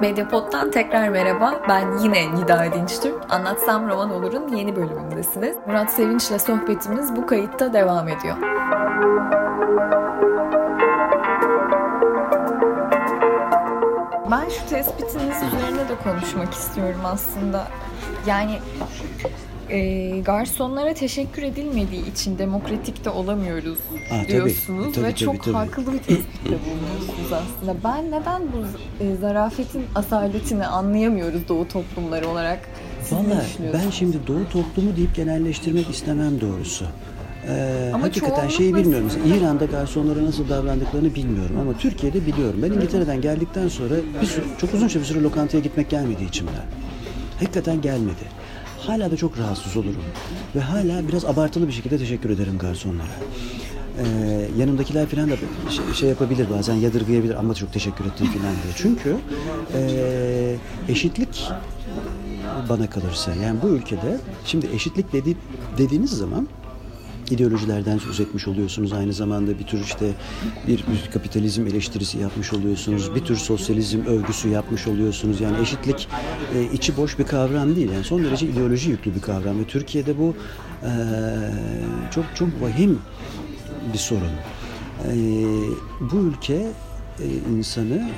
Medyapod'dan tekrar merhaba. Ben yine Nida Dinçtürk. Anlatsam Roman Olur'un yeni bölümündesiniz. Murat Sevinç'le sohbetimiz bu kayıtta devam ediyor. Ben şu tespitiniz üzerine de konuşmak istiyorum aslında. Yani e, garsonlara teşekkür edilmediği için demokratik de olamıyoruz Aa, diyorsunuz tabii, tabii, ve tabii, çok tabii. haklı bir tespitte bulunuyorsunuz aslında. Ben neden bu e, zarafetin asaletini anlayamıyoruz Doğu toplumları olarak? Valla ben şimdi Doğu toplumu deyip genelleştirmek istemem doğrusu. Ee, Ama hakikaten şeyi bilmiyorum. mesela- İran'da garsonlara nasıl davrandıklarını bilmiyorum ama Türkiye'de biliyorum. Ben İngiltere'den geldikten sonra bir sürü, çok uzun bir süre lokantaya gitmek gelmedi içimden. Hakikaten gelmedi. Hala da çok rahatsız olurum. Ve hala biraz abartılı bir şekilde teşekkür ederim garsonlara. Ee, yanımdakiler falan da şey, şey yapabilir bazen yadırgayabilir ama çok teşekkür ettim falan diye. Çünkü ee, eşitlik bana kalırsa yani bu ülkede şimdi eşitlik dedi, dediğiniz zaman ideolojilerden söz etmiş oluyorsunuz. Aynı zamanda bir tür işte bir, bir kapitalizm eleştirisi yapmış oluyorsunuz. Bir tür sosyalizm övgüsü yapmış oluyorsunuz. Yani eşitlik e, içi boş bir kavram değil. Yani son derece ideoloji yüklü bir kavram. Ve Türkiye'de bu e, çok çok vahim bir sorun. E, bu ülke e, insanı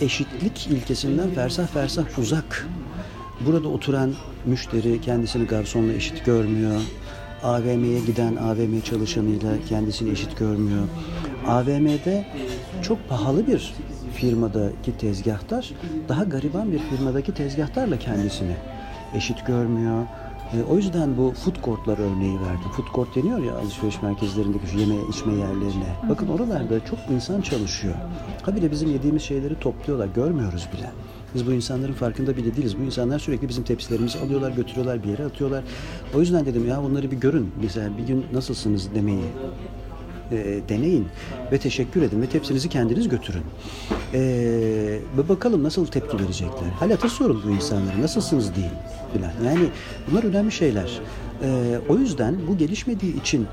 eşitlik ilkesinden fersah fersah uzak. Burada oturan müşteri kendisini garsonla eşit görmüyor. AVM'ye giden AVM çalışanıyla kendisini eşit görmüyor. AVM'de çok pahalı bir firmadaki tezgahtar daha gariban bir firmadaki tezgahtarla kendisini eşit görmüyor. E, o yüzden bu food courtlar örneği verdim. Food court deniyor ya alışveriş merkezlerindeki şu yeme içme yerlerine. Bakın oralarda çok insan çalışıyor. Habire bizim yediğimiz şeyleri topluyorlar. Görmüyoruz bile. Biz bu insanların farkında bile değiliz. Bu insanlar sürekli bizim tepsilerimizi alıyorlar, götürüyorlar, bir yere atıyorlar. O yüzden dedim ya onları bir görün. Mesela bir gün nasılsınız demeyi e, deneyin ve teşekkür edin ve tepsinizi kendiniz götürün. E, ve bakalım nasıl tepki verecekler. Halata sorun bu insanlara nasılsınız deyin filan. Yani bunlar önemli şeyler. E, o yüzden bu gelişmediği için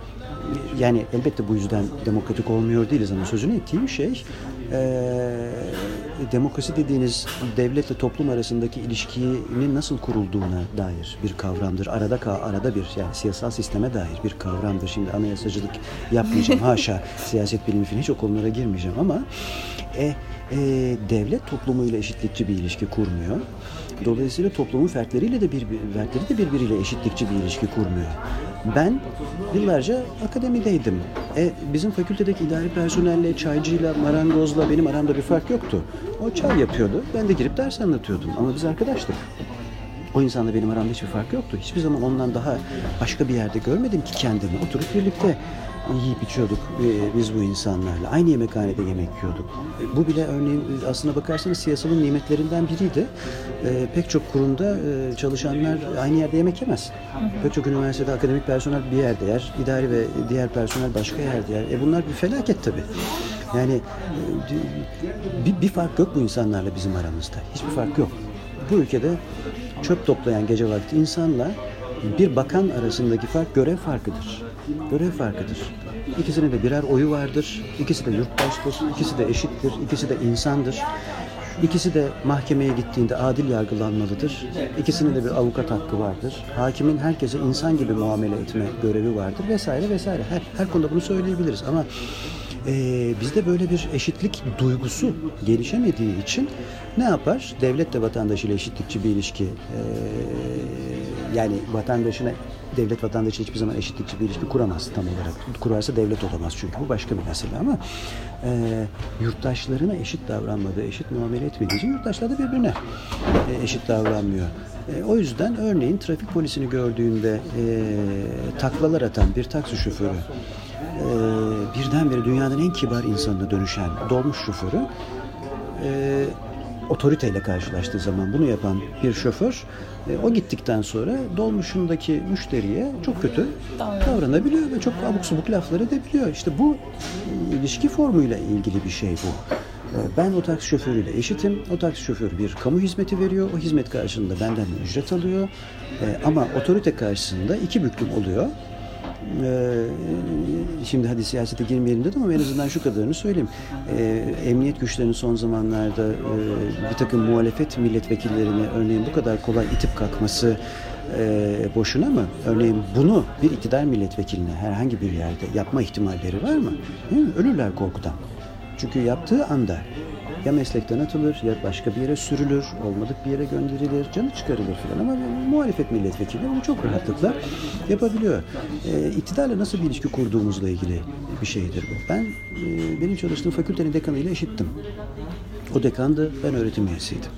yani elbette bu yüzden demokratik olmuyor değiliz ama sözünü ettiğim şey e, demokrasi dediğiniz devletle toplum arasındaki ilişkinin nasıl kurulduğuna dair bir kavramdır. Arada ka arada bir yani siyasal sisteme dair bir kavramdır. Şimdi anayasacılık yapmayacağım haşa siyaset bilimi falan hiç o konulara girmeyeceğim ama e, e, devlet toplumuyla eşitlikçi bir ilişki kurmuyor. Dolayısıyla toplumun fertleriyle de bir fertleri de birbiriyle eşitlikçi bir ilişki kurmuyor. Ben yıllarca akademideydim. E, bizim fakültedeki idari personelle, çaycıyla, marangozla benim aramda bir fark yoktu. O çay yapıyordu. Ben de girip ders anlatıyordum. Ama biz arkadaştık. O insanla benim aramda hiçbir fark yoktu. Hiçbir zaman ondan daha başka bir yerde görmedim ki kendimi. Oturup birlikte yiyip içiyorduk e, biz bu insanlarla. Aynı yemekhanede yemek yiyorduk. E, Bu bile örneğin e, aslına bakarsanız siyasalın nimetlerinden biriydi. Pek çok kurumda çalışanlar aynı yerde yemek yemez. Pek çok üniversitede akademik personel bir yerde yer, idari ve diğer personel başka yerde yer. E bunlar bir felaket tabii. Yani bir, bir fark yok bu insanlarla bizim aramızda. Hiçbir fark yok. Bu ülkede çöp toplayan gece vakti insanla bir bakan arasındaki fark görev farkıdır. Görev farkıdır. İkisinin de birer oyu vardır. İkisi de yurttaştır. İkisi de eşittir. İkisi de insandır. İkisi de mahkemeye gittiğinde adil yargılanmalıdır. İkisinin de bir avukat hakkı vardır. Hakimin herkese insan gibi muamele etme görevi vardır vesaire vesaire. Her, her konuda bunu söyleyebiliriz ama ee, bizde böyle bir eşitlik duygusu gelişemediği için ne yapar? Devlet de vatandaşıyla eşitlikçi bir ilişki ee, yani vatandaşına devlet vatandaşı hiçbir zaman eşitlikçi bir ilişki kuramaz tam olarak. Kurarsa devlet olamaz çünkü bu başka bir mesele ama e, yurttaşlarına eşit davranmadığı, eşit muamele etmediği için yurttaşlar da birbirine e, eşit davranmıyor. E, o yüzden örneğin trafik polisini gördüğünde e, taklalar atan bir taksi şoförü e, birdenbire dünyanın en kibar insanına dönüşen dolmuş şoförü e, otoriteyle karşılaştığı zaman bunu yapan bir şoför e, o gittikten sonra dolmuşundaki müşteriye çok kötü davranabiliyor ve çok abuk subuk laflar edebiliyor. İşte bu e, ilişki formuyla ilgili bir şey bu. E, Ben o taksi şoförüyle eşitim. O taksi şoförü bir kamu hizmeti veriyor. O hizmet karşılığında benden ücret alıyor. E, Ama otorite karşısında iki büklüm oluyor. Ee, şimdi hadi siyasete girmeyelim dedim ama en azından şu kadarını söyleyeyim. Ee, emniyet güçlerinin son zamanlarda e, bir takım muhalefet milletvekillerini örneğin bu kadar kolay itip kalkması e, boşuna mı? Örneğin bunu bir iktidar milletvekiline herhangi bir yerde yapma ihtimalleri var mı? Değil mi? Ölürler korkudan. Çünkü yaptığı anda ya meslekten atılır ya başka bir yere sürülür, olmadık bir yere gönderilir, canı çıkarılır falan ama muhalefet milletvekili bunu çok rahatlıkla yapabiliyor. E, iktidarla nasıl bir ilişki kurduğumuzla ilgili bir şeydir bu. Ben e, benim çalıştığım fakültenin dekanıyla eşittim. O dekandı, ben öğretim üyesiydim.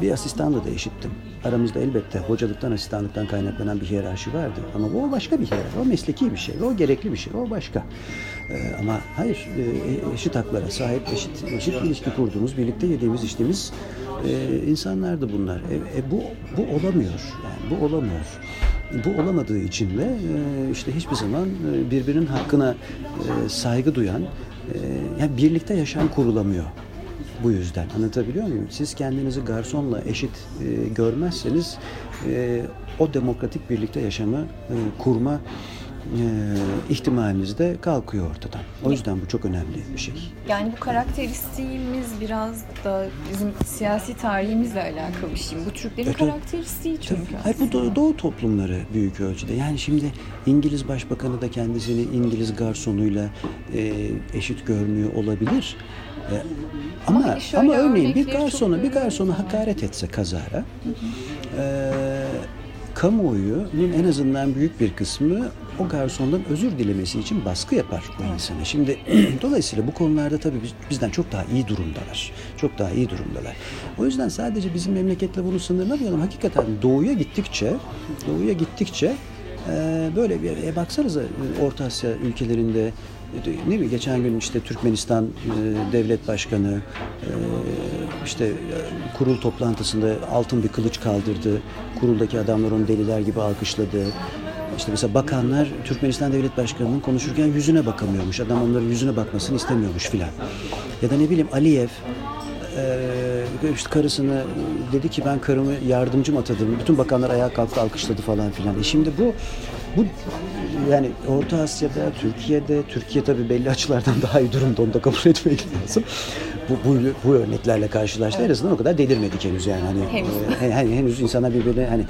Bir asistanla da eşittim. Aramızda elbette hocalıktan, asistanlıktan kaynaklanan bir hiyerarşi vardı. Ama o başka bir hiyerarşi. O mesleki bir şey. O gerekli bir şey. O başka. Ee, ama hayır, e, eşit haklara sahip, eşit, eşit ilişki kurduğumuz, birlikte yediğimiz, içtiğimiz e, insanlardı bunlar. E, e, bu, bu olamıyor. Yani bu olamıyor. Bu olamadığı için de e, işte hiçbir zaman e, birbirinin hakkına e, saygı duyan, yani birlikte yaşam kurulamıyor bu yüzden. Anlatabiliyor muyum? Siz kendinizi garsonla eşit e, görmezseniz e, o demokratik birlikte yaşamı e, kurma ihtimaliniz de kalkıyor ortadan. O yüzden bu çok önemli bir şey. Yani bu karakteristiğimiz biraz da bizim siyasi tarihimizle alakalı bir şey. Bu Türklerin Evet, karakteristiği çünkü. Hayır, bu doğu, doğu toplumları büyük ölçüde. Yani şimdi İngiliz Başbakanı da kendisini İngiliz garsonuyla e, eşit görmüyor olabilir. E, ama ama, şöyle örneğin bir garsona bir garsona hakaret etse kazara e, kamuoyunun en azından büyük bir kısmı o garsondan özür dilemesi için baskı yapar o insana. Şimdi dolayısıyla bu konularda tabii biz- bizden çok daha iyi durumdalar. Çok daha iyi durumdalar. O yüzden sadece bizim memleketle bunu sınırlamayalım. Hakikaten doğuya gittikçe, doğuya gittikçe e, böyle bir e, baksanıza e, Orta Asya ülkelerinde e, ne bileyim geçen gün işte Türkmenistan e, devlet başkanı e, işte kurul toplantısında altın bir kılıç kaldırdı. Kuruldaki adamlar onu deliler gibi alkışladı. İşte mesela bakanlar Türkmenistan devlet başkanının konuşurken yüzüne bakamıyormuş. Adam onların yüzüne bakmasını istemiyormuş filan. Ya da ne bileyim Aliyev ee, işte karısını dedi ki ben karımı yardımcım atadım. Bütün bakanlar ayağa kalktı alkışladı falan filan. E şimdi bu bu yani Orta Asya'da, Türkiye'de, Türkiye tabii belli açılardan daha iyi durumda onu da kabul etmek lazım. Bu, bu, bu örneklerle karşılaştı. En azından o kadar delirmedik henüz yani. Hani, Henüz. e, hani henüz insanlar birbirine hani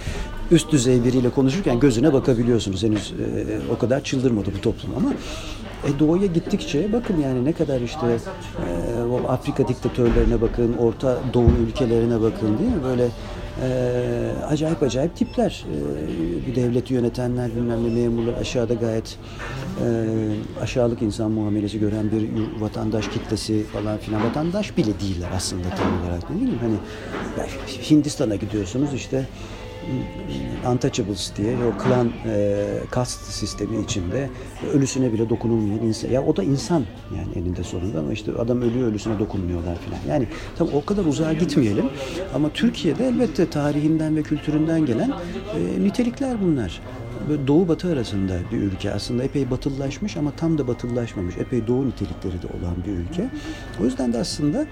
üst düzey biriyle konuşurken gözüne bakabiliyorsunuz. Henüz e, o kadar çıldırmadı bu toplum ama e, doğuya gittikçe bakın yani ne kadar işte e, o Afrika diktatörlerine bakın, Orta Doğu ülkelerine bakın değil mi? Böyle acayip acayip tipler. E, devleti yönetenler, bilmem ne memurlar aşağıda gayet e, aşağılık insan muamelesi gören bir vatandaş kitlesi falan filan. Vatandaş bile değiller aslında tam olarak. Ne bileyim hani Hindistan'a gidiyorsunuz işte untouchables diye o klan e, kast sistemi içinde ölüsüne bile dokunulmayan insan. Ya o da insan yani eninde sonunda ama işte adam ölüyor ölüsüne dokunmuyorlar falan. Yani tam o kadar uzağa gitmeyelim ama Türkiye'de elbette tarihinden ve kültüründen gelen e, nitelikler bunlar. Böyle doğu batı arasında bir ülke aslında epey batılılaşmış ama tam da batılılaşmamış. Epey doğu nitelikleri de olan bir ülke. O yüzden de aslında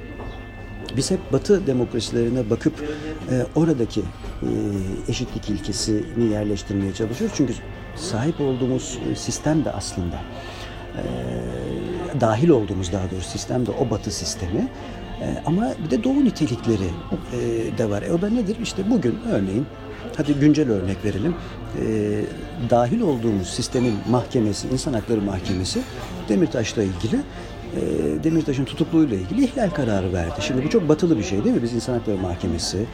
biz hep Batı demokrasilerine bakıp e, oradaki e, eşitlik ilkesini yerleştirmeye çalışıyoruz. Çünkü sahip olduğumuz e, sistem de aslında e, dahil olduğumuz daha doğrusu sistem de o Batı sistemi. E, ama bir de Doğu nitelikleri e, de var. E, o da nedir? İşte bugün örneğin Hadi güncel örnek verelim. E, dahil olduğumuz sistemin mahkemesi, insan hakları mahkemesi Demirtaş'la ilgili Demirtaş'ın tutukluluğuyla ilgili ihlal kararı verdi. Şimdi bu çok batılı bir şey değil mi? Biz İnsan Hakları Mahkemesi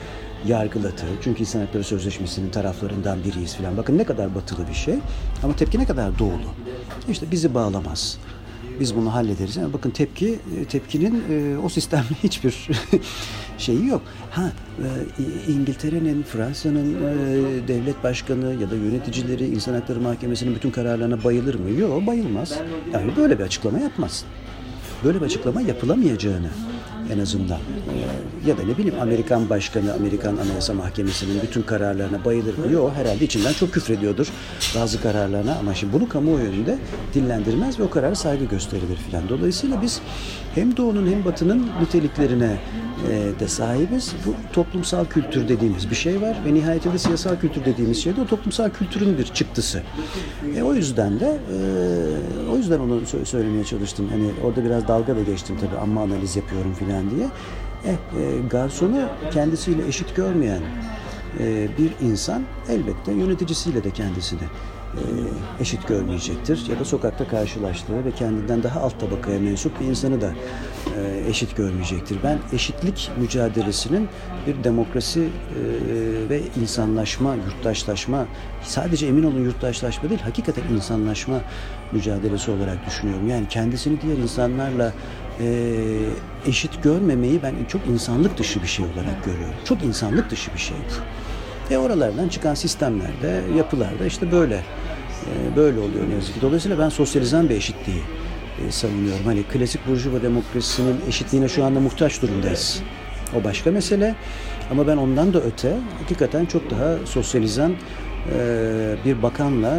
yargıladı. Çünkü İnsan Hakları Sözleşmesi'nin taraflarından biriyiz falan. Bakın ne kadar batılı bir şey. Ama tepki ne kadar doğulu. İşte bizi bağlamaz. Biz bunu hallederiz. Yani bakın tepki, tepkinin e, o sistemle hiçbir şeyi yok. Ha e, İngiltere'nin, Fransa'nın e, devlet başkanı ya da yöneticileri İnsan Hakları Mahkemesi'nin bütün kararlarına bayılır mı? Yok, bayılmaz. Yani böyle bir açıklama yapmaz böyle bir açıklama yapılamayacağını en azından. Ee, ya da ne bileyim Amerikan Başkanı, Amerikan Anayasa Mahkemesi'nin bütün kararlarına bayılır mı? Yok herhalde içinden çok küfrediyordur bazı kararlarına ama şimdi bunu kamuoyu önünde dillendirmez ve o karara saygı gösterilir filan. Dolayısıyla biz hem Doğu'nun hem Batı'nın niteliklerine e, de sahibiz. Bu toplumsal kültür dediğimiz bir şey var ve nihayetinde siyasal kültür dediğimiz şey de o toplumsal kültürün bir çıktısı. E, o yüzden de e, o yüzden onu söylemeye çalıştım. Hani orada biraz dalga da geçtim tabii amma analiz yapıyorum filan diye. Eh, e, garsonu kendisiyle eşit görmeyen e, bir insan elbette yöneticisiyle de kendisini eşit görmeyecektir. Ya da sokakta karşılaştığı ve kendinden daha alt tabakaya mensup bir insanı da e, eşit görmeyecektir. Ben eşitlik mücadelesinin bir demokrasi e, ve insanlaşma, yurttaşlaşma, sadece emin olun yurttaşlaşma değil, hakikaten insanlaşma mücadelesi olarak düşünüyorum. Yani kendisini diğer insanlarla eşit görmemeyi ben çok insanlık dışı bir şey olarak görüyorum. Çok insanlık dışı bir şey bu. E oralardan çıkan sistemlerde, yapılarda işte böyle e, böyle oluyor ne yazık ki. Dolayısıyla ben sosyalizan bir eşitliği e, savunuyorum. Hani klasik burjuva demokrasisinin eşitliğine şu anda muhtaç durumdayız. O başka mesele. Ama ben ondan da öte hakikaten çok daha sosyalizan e, bir bakanla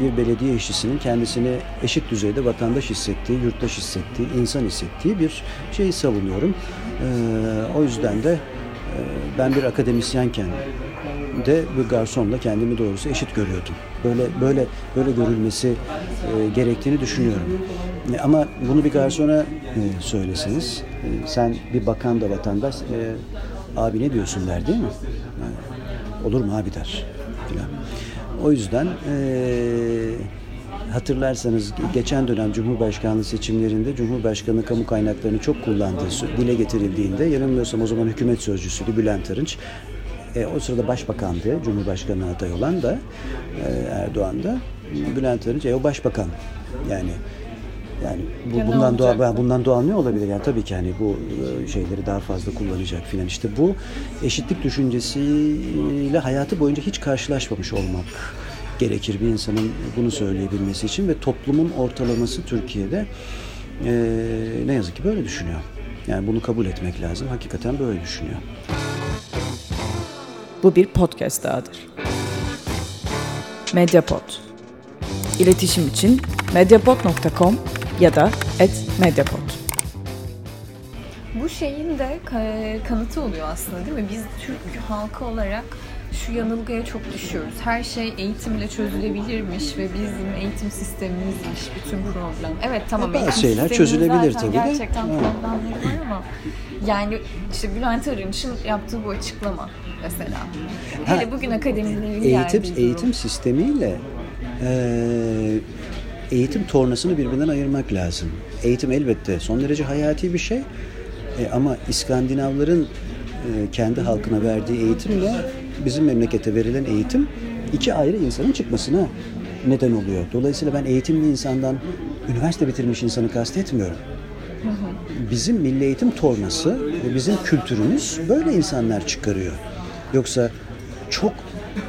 bir belediye işçisinin kendisini eşit düzeyde vatandaş hissettiği, yurttaş hissettiği, insan hissettiği bir şeyi savunuyorum. O yüzden de ben bir akademisyenken de bir garsonla kendimi doğrusu eşit görüyordum. Böyle böyle böyle görülmesi e, gerektiğini düşünüyorum. E, ama bunu bir garsona e, söyleseniz, e, sen bir bakan da vatandaş, e, abi ne diyorsun der değil mi? Yani, olur mu abi der filan. O yüzden e, hatırlarsanız geçen dönem Cumhurbaşkanlığı seçimlerinde Cumhurbaşkanı kamu kaynaklarını çok kullandığı dile getirildiğinde yanılmıyorsam o zaman hükümet sözcüsüydü Bülent Arınç e, o sırada başbakandı. Cumhurbaşkanı aday olan da e, Erdoğan da. Bülent Arınç e, o başbakan. Yani yani bu, ya bundan doğal bundan doğal ne olabilir? Yani tabii ki hani bu e, şeyleri daha fazla kullanacak filan. İşte bu eşitlik düşüncesiyle hayatı boyunca hiç karşılaşmamış olmak gerekir bir insanın bunu söyleyebilmesi için ve toplumun ortalaması Türkiye'de e, ne yazık ki böyle düşünüyor. Yani bunu kabul etmek lazım. Hakikaten böyle düşünüyor. Bu bir podcast dahadır. Mediapod. İletişim için mediapod.com ya da @mediapod. Bu şeyin de kanıtı oluyor aslında değil mi? Biz Türk halkı olarak şu yanılgıya çok düşüyoruz. Her şey eğitimle çözülebilirmiş ve bizim eğitim sistemimizmiş bütün problem. Evet tamam Bazı şeyler çözülebilir tabii gerçekten de. Gerçekten problemleri var ama yani işte Bülent Arınç'ın yaptığı bu açıklama mesela. Hele ha, bugün akademilerin eğitim, Eğitim sistemiyle e, eğitim tornasını birbirinden ayırmak lazım. Eğitim elbette son derece hayati bir şey. E, ama İskandinavların e, kendi halkına verdiği eğitimle bizim memlekete verilen eğitim iki ayrı insanın çıkmasına neden oluyor. Dolayısıyla ben eğitimli insandan üniversite bitirmiş insanı kastetmiyorum. Bizim milli eğitim tornası ve bizim kültürümüz böyle insanlar çıkarıyor. Yoksa çok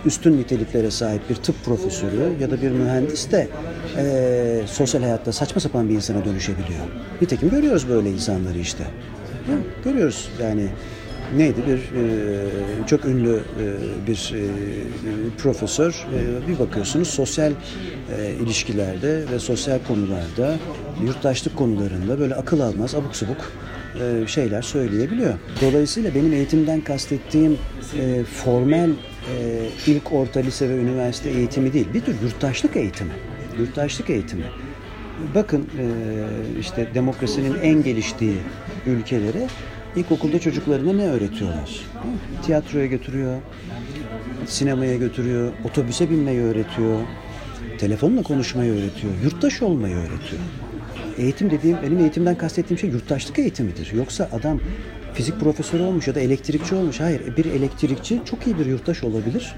üstün niteliklere sahip bir tıp profesörü ya da bir mühendis de e, sosyal hayatta saçma sapan bir insana dönüşebiliyor. Nitekim görüyoruz böyle insanları işte. Görüyoruz yani neydi bir e, çok ünlü e, bir e, profesör e, bir bakıyorsunuz sosyal e, ilişkilerde ve sosyal konularda yurttaşlık konularında böyle akıl almaz abuk subuk e, şeyler söyleyebiliyor. Dolayısıyla benim eğitimden kastettiğim e, formel e, ilk orta lise ve üniversite eğitimi değil bir tür yurttaşlık eğitimi. Yurttaşlık eğitimi. Bakın işte demokrasinin en geliştiği ülkelere İlkokulda çocuklarına ne öğretiyorlar? Tiyatroya götürüyor, sinemaya götürüyor, otobüse binmeyi öğretiyor, telefonla konuşmayı öğretiyor, yurttaş olmayı öğretiyor. Eğitim dediğim, benim eğitimden kastettiğim şey yurttaşlık eğitimidir. Yoksa adam fizik profesörü olmuş ya da elektrikçi olmuş. Hayır, bir elektrikçi çok iyi bir yurttaş olabilir.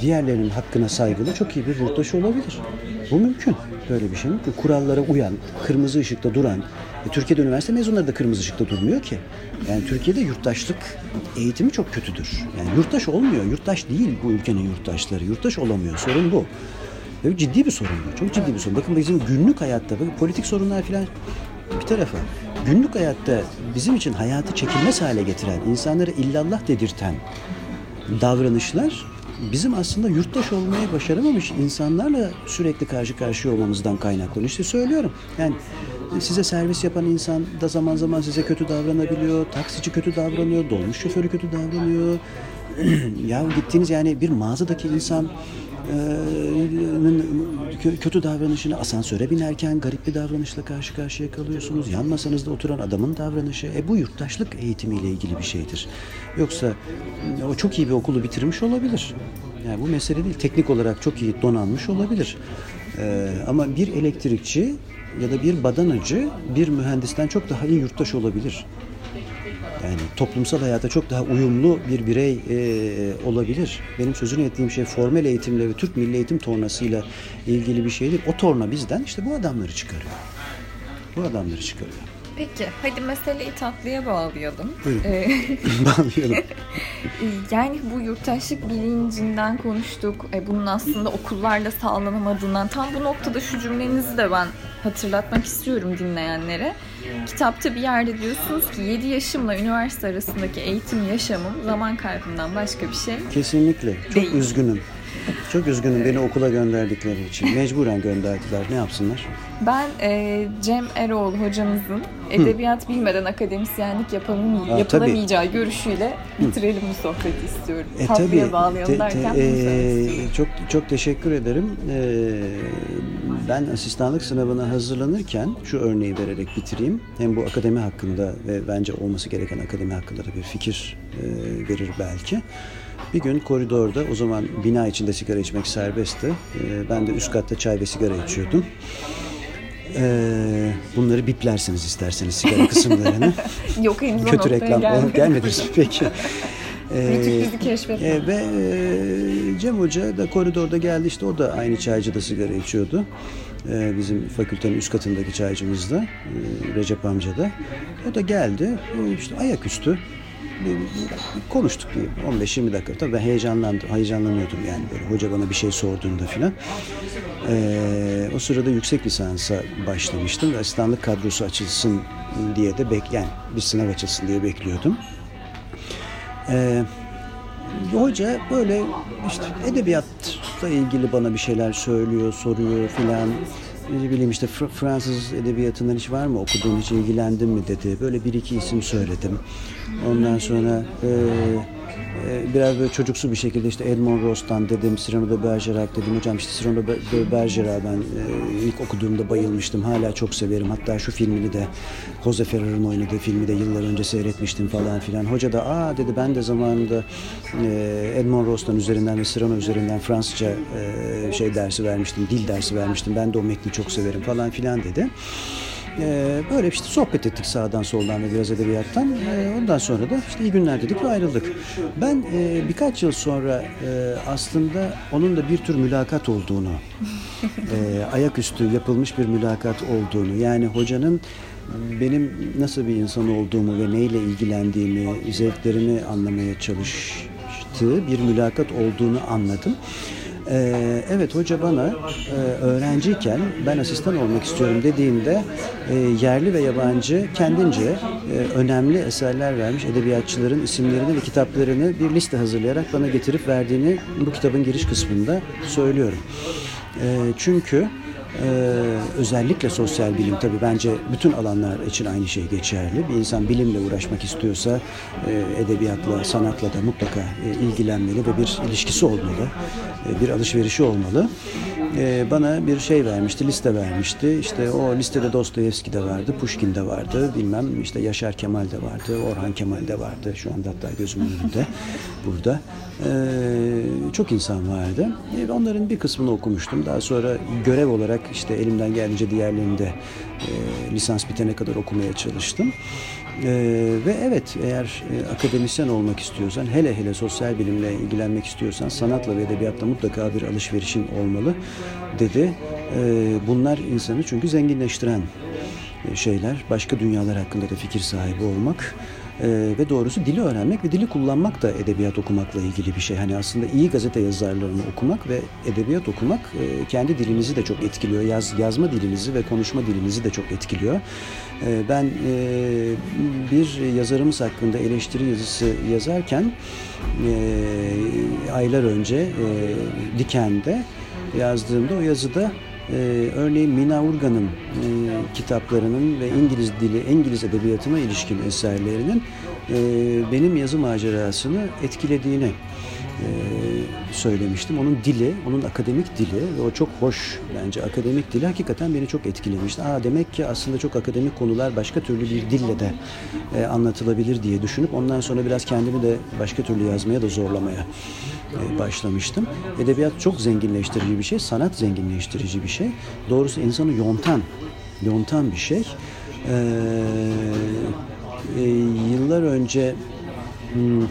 Diğerlerinin hakkına saygılı çok iyi bir yurttaş olabilir. Bu mümkün. Böyle bir şey mümkün. Kurallara uyan, kırmızı ışıkta duran, e, Türkiye'de üniversite mezunları da kırmızı ışıkta durmuyor ki. Yani Türkiye'de yurttaşlık eğitimi çok kötüdür. Yani yurttaş olmuyor. Yurttaş değil bu ülkenin yurttaşları. Yurttaş olamıyor. Sorun bu. Ve ciddi bir sorun. Çok ciddi bir sorun. Bakın bizim günlük hayatta bakın politik sorunlar falan bir tarafa günlük hayatta bizim için hayatı çekilmez hale getiren, insanlara illallah dedirten davranışlar bizim aslında yurttaş olmayı başaramamış insanlarla sürekli karşı karşıya olmamızdan kaynaklanıyor. İşte söylüyorum. Yani size servis yapan insan da zaman zaman size kötü davranabiliyor. Taksici kötü davranıyor. Dolmuş şoförü kötü davranıyor. ya gittiğiniz yani bir mağazadaki insan kötü davranışını asansöre binerken garip bir davranışla karşı karşıya kalıyorsunuz. Yan masanızda oturan adamın davranışı. E bu yurttaşlık eğitimiyle ilgili bir şeydir. Yoksa o çok iyi bir okulu bitirmiş olabilir. Yani bu mesele değil. Teknik olarak çok iyi donanmış olabilir. Ee, ama bir elektrikçi ya da bir badanacı bir mühendisten çok daha iyi yurttaş olabilir. Yani toplumsal hayata çok daha uyumlu bir birey e, olabilir. Benim sözünü ettiğim şey formel eğitimle ve Türk Milli Eğitim tornasıyla ilgili bir şeydir. O torna bizden işte bu adamları çıkarıyor. Bu adamları çıkarıyor. Peki, hadi meseleyi tatlıya bağlayalım. Ee, bağlayalım. yani bu yurttaşlık bilincinden konuştuk. E, bunun aslında okullarda sağlanamadığından tam bu noktada şu cümlenizi de ben hatırlatmak istiyorum dinleyenlere. Kitapta bir yerde diyorsunuz ki 7 yaşımla üniversite arasındaki eğitim yaşamım zaman kaybından başka bir şey Kesinlikle. Çok değil. üzgünüm. Çok üzgünüm beni okula gönderdikleri için. Mecburen gönderdiler. Ne yapsınlar? Ben e, Cem Eroğlu hocamızın edebiyat Hı. bilmeden akademisyenlik yapamay- Aa, yapılamayacağı tabii. görüşüyle bitirelim bu sohbeti istiyorum. E, Tatlıya tabii. bağlayalım te, derken te, e, Çok çok teşekkür ederim. E, ben asistanlık sınavına hazırlanırken şu örneği vererek bitireyim. Hem bu akademi hakkında ve bence olması gereken akademi hakkında da bir fikir e, verir belki. Bir gün koridorda o zaman bina içinde sigara içmek serbestti. Ee, ben de üst katta çay ve sigara içiyordum. Ee, bunları biplersiniz isterseniz sigara kısımlarını. Yok henüz Kötü reklam gelmedi. gelmediniz peki. Ee, e, ve e, Cem Hoca da koridorda geldi işte o da aynı çaycıda sigara içiyordu. Ee, bizim fakültenin üst katındaki çaycımız da e, Recep amca da. O da geldi işte ayaküstü konuştuk bir 15-20 dakika. Tabii ben heyecanlandım, heyecanlanıyordum yani böyle hoca bana bir şey sorduğunda filan. Ee, o sırada yüksek lisansa başlamıştım asistanlık kadrosu açılsın diye de bek yani bir sınav açılsın diye bekliyordum. Ee, hoca böyle işte edebiyatla ilgili bana bir şeyler söylüyor, soruyor filan ne bileyim işte Fransız edebiyatından hiç var mı okuduğun hiç ilgilendin mi dedi. Böyle bir iki isim söyledim. Ondan sonra e, biraz böyle çocuksu bir şekilde işte Edmond Rostand dedim, Cyrano de Bergerac dedim. Hocam işte Cyrano de Bergerac ben e, ilk okuduğumda bayılmıştım. Hala çok severim. Hatta şu filmini de Jose Ferrer'ın oynadığı filmi de yıllar önce seyretmiştim falan filan. Hoca da aa dedi ben de zamanında e, Edmond Rostand üzerinden ve Cyrano üzerinden Fransızca e, şey dersi vermiştim, dil dersi vermiştim. Ben de o metni çok severim falan filan dedi. Ee, böyle işte sohbet ettik sağdan soldan ve biraz edebiyattan. Ee, ondan sonra da işte iyi günler dedik ve ayrıldık. Ben e, birkaç yıl sonra e, aslında onun da bir tür mülakat olduğunu, e, ayaküstü yapılmış bir mülakat olduğunu, yani hocanın benim nasıl bir insan olduğumu ve neyle ilgilendiğimi, zevklerimi anlamaya çalıştığı bir mülakat olduğunu anladım. Ee, evet hoca bana e, öğrenciyken ben asistan olmak istiyorum dediğinde e, yerli ve yabancı kendince e, önemli eserler vermiş edebiyatçıların isimlerini ve kitaplarını bir liste hazırlayarak bana getirip verdiğini bu kitabın giriş kısmında söylüyorum. E, çünkü ee, özellikle sosyal bilim tabii bence bütün alanlar için aynı şey geçerli. Bir insan bilimle uğraşmak istiyorsa e, edebiyatla, sanatla da mutlaka e, ilgilenmeli ve bir ilişkisi olmalı, e, bir alışverişi olmalı. E, bana bir şey vermişti, liste vermişti. İşte o listede Dostoyevski de vardı, Pushkin de vardı, bilmem işte Yaşar Kemal de vardı, Orhan Kemal de vardı. Şu anda hatta gözümün önünde burada. E, çok insan vardı. E, onların bir kısmını okumuştum. Daha sonra görev olarak işte elimden geldiğince diğerlerini de e, lisans bitene kadar okumaya çalıştım. Ee, ve evet eğer e, akademisyen olmak istiyorsan hele hele sosyal bilimle ilgilenmek istiyorsan sanatla ve edebiyatla mutlaka bir alışverişin olmalı dedi. Ee, bunlar insanı çünkü zenginleştiren e, şeyler. Başka dünyalar hakkında da fikir sahibi olmak E, ve doğrusu dili öğrenmek ve dili kullanmak da edebiyat okumakla ilgili bir şey. Hani aslında iyi gazete yazarlarını okumak ve edebiyat okumak e, kendi dilinizi de çok etkiliyor. Yaz, yazma dilinizi ve konuşma dilinizi de çok etkiliyor. E, ben e, bir yazarımız hakkında eleştiri yazısı yazarken e, aylar önce e, Diken'de yazdığımda o yazıda e, örneğin Mina Urgan'ın e, kitaplarının ve İngiliz dili, İngiliz edebiyatına ilişkin eserlerinin e, benim yazı macerasını etkilediğini e, söylemiştim. Onun dili, onun akademik dili ve o çok hoş bence akademik dili hakikaten beni çok etkilemişti. Aa demek ki aslında çok akademik konular başka türlü bir dille de e, anlatılabilir diye düşünüp ondan sonra biraz kendimi de başka türlü yazmaya da zorlamaya e, başlamıştım. Edebiyat çok zenginleştirici bir şey, sanat zenginleştirici bir şey. Doğrusu insanı yontan, yontan bir şey. Ee, e, yıllar önce hmm,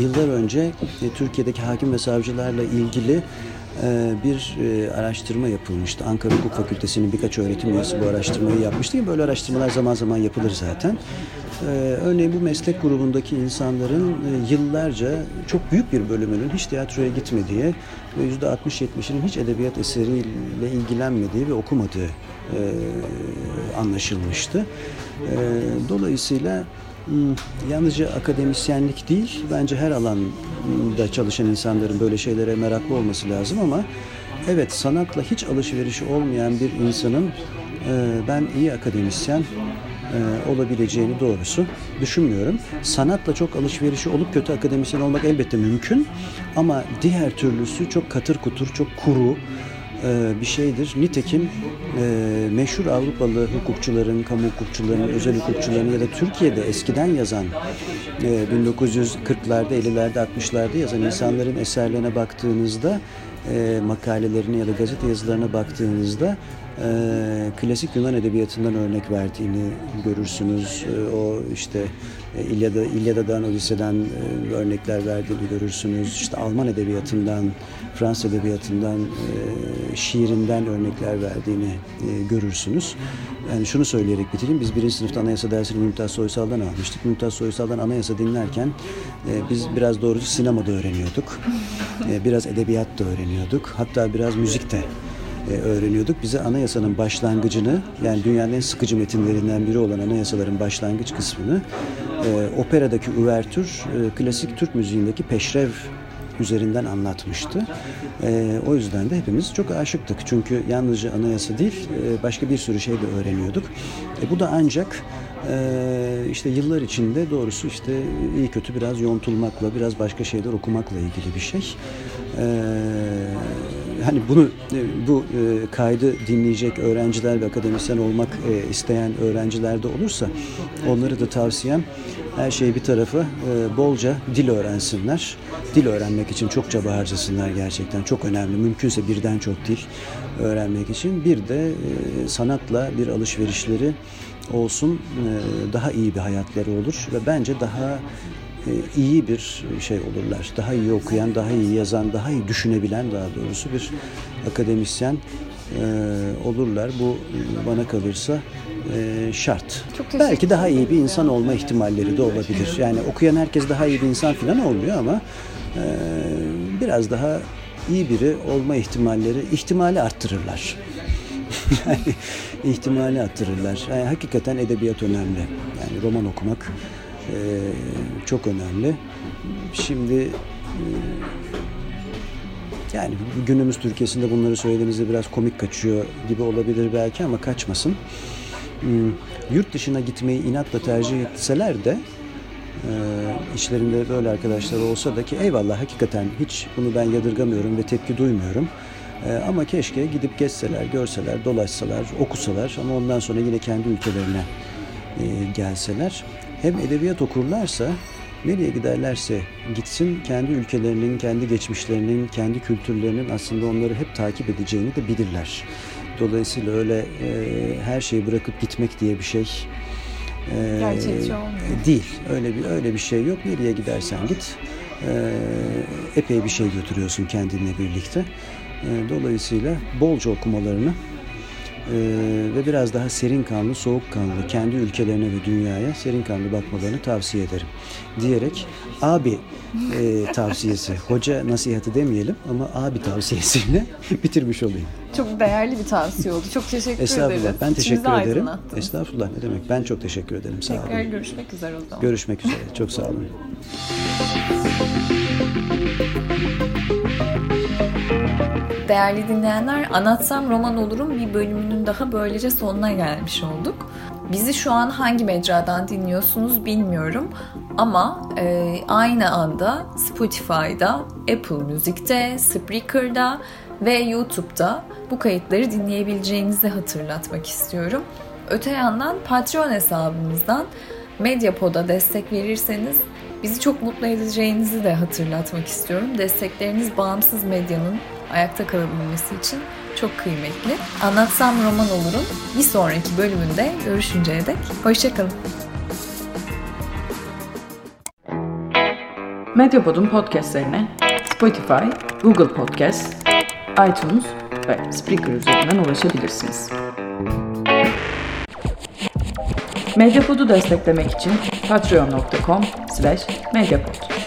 yıllar önce e, Türkiye'deki hakim ve savcılarla ilgili e, bir e, araştırma yapılmıştı. Ankara Hukuk Fakültesi'nin birkaç öğretim üyesi bu araştırmayı yapmıştı. Böyle araştırmalar zaman zaman yapılır zaten. Örneğin bu meslek grubundaki insanların yıllarca çok büyük bir bölümünün hiç tiyatroya gitmediği ve yüzde 60-70'inin hiç edebiyat eseriyle ilgilenmediği ve okumadığı anlaşılmıştı. Dolayısıyla yalnızca akademisyenlik değil, bence her alanda çalışan insanların böyle şeylere meraklı olması lazım ama evet sanatla hiç alışverişi olmayan bir insanın e, ben iyi akademisyen e, olabileceğini doğrusu düşünmüyorum. Sanatla çok alışverişi olup kötü akademisyen olmak elbette mümkün ama diğer türlüsü çok katır kutur, çok kuru, bir şeydir. Nitekim e, meşhur Avrupalı hukukçuların, kamu hukukçularının, özel hukukçuların ya da Türkiye'de eskiden yazan 1940'larda, 50'lerde, 60'larda yazan insanların eserlerine baktığınızda makalelerine ya da gazete yazılarına baktığınızda e, klasik Yunan edebiyatından örnek verdiğini görürsünüz. E, o işte e, İlyada, İlyada'dan, Odise'den e, örnekler verdiğini görürsünüz. İşte Alman edebiyatından, Fransız edebiyatından, e, şiirinden örnekler verdiğini e, görürsünüz. Yani şunu söyleyerek bitireyim. Biz birinci sınıfta anayasa dersini Mümtaz Soysal'dan almıştık. Mümtaz Soysal'dan anayasa dinlerken e, biz biraz doğrusu sinemada öğreniyorduk. E, biraz edebiyat da öğreniyorduk. Hatta biraz müzik de e, öğreniyorduk. Bize anayasanın başlangıcını yani dünyanın en sıkıcı metinlerinden biri olan anayasaların başlangıç kısmını e, operadaki üvertür e, klasik Türk müziğindeki peşrev üzerinden anlatmıştı. E, o yüzden de hepimiz çok aşıktık. Çünkü yalnızca anayasa değil e, başka bir sürü şey de öğreniyorduk. E, bu da ancak e, işte yıllar içinde doğrusu işte iyi kötü biraz yontulmakla, biraz başka şeyler okumakla ilgili bir şey. E, hani bunu e, bu e, kaydı dinleyecek öğrenciler ve akademisyen olmak e, isteyen öğrenciler de olursa onları da tavsiyem her şeyi bir tarafa bolca dil öğrensinler. Dil öğrenmek için çok çaba harcasınlar gerçekten. Çok önemli. Mümkünse birden çok dil öğrenmek için. Bir de sanatla bir alışverişleri olsun. Daha iyi bir hayatları olur ve bence daha e, iyi bir şey olurlar. Daha iyi okuyan, daha iyi yazan, daha iyi düşünebilen daha doğrusu bir akademisyen e, olurlar. Bu bana kalırsa e, şart. Belki daha iyi bir insan olma ihtimalleri de olabilir. Yani okuyan herkes daha iyi bir insan falan olmuyor ama biraz daha iyi biri olma ihtimalleri ihtimali arttırırlar. yani ihtimali arttırırlar. Yani hakikaten edebiyat önemli. Yani roman okumak ee, çok önemli. Şimdi e, yani günümüz Türkiye'sinde bunları söylediğinizde biraz komik kaçıyor gibi olabilir belki ama kaçmasın. Hmm, yurt dışına gitmeyi inatla tercih etseler de e, işlerinde böyle arkadaşlar olsa da ki eyvallah hakikaten hiç bunu ben yadırgamıyorum ve tepki duymuyorum. E, ama keşke gidip gezseler, görseler, dolaşsalar, okusalar ama ondan sonra yine kendi ülkelerine gelseler hem edebiyat okurlarsa nereye giderlerse gitsin kendi ülkelerinin, kendi geçmişlerinin, kendi kültürlerinin aslında onları hep takip edeceğini de bilirler. Dolayısıyla öyle e, her şeyi bırakıp gitmek diye bir şey e, Gerçekçi olmuyor. Değil. Öyle bir öyle bir şey yok. Nereye gidersen git. E, epey bir şey götürüyorsun kendinle birlikte. E, dolayısıyla bolca okumalarını Ee, ve biraz daha serin kanlı, soğuk kanlı, kendi ülkelerine ve dünyaya serin kanlı bakmalarını tavsiye ederim. Diyerek abi e, tavsiyesi, hoca nasihatı demeyelim ama abi tavsiyesiyle bitirmiş olayım. Çok değerli bir tavsiye oldu. Çok teşekkür Estağfurullah. ederiz. Ben teşekkür İçimizi ederim. Estağfurullah ne demek. Ben çok teşekkür ederim. Sağ Tekrar olun. görüşmek üzere o zaman. Görüşmek üzere. Çok sağ olun. Değerli dinleyenler, Anlatsam Roman Olur'un bir bölümünün daha böylece sonuna gelmiş olduk. Bizi şu an hangi mecradan dinliyorsunuz bilmiyorum ama e, aynı anda Spotify'da, Apple Music'te, Spreaker'da ve YouTube'da bu kayıtları dinleyebileceğinizi hatırlatmak istiyorum. Öte yandan Patreon hesabımızdan Medyapod'a destek verirseniz bizi çok mutlu edeceğinizi de hatırlatmak istiyorum. Destekleriniz bağımsız medyanın ayakta kalabilmesi için çok kıymetli. Anlatsam roman olurum. Bir sonraki bölümünde görüşünceye dek hoşçakalın. Medyapod'un podcastlerine Spotify, Google Podcast, iTunes ve Spreaker üzerinden ulaşabilirsiniz. Medyapod'u desteklemek için patreon.com slash medyapod.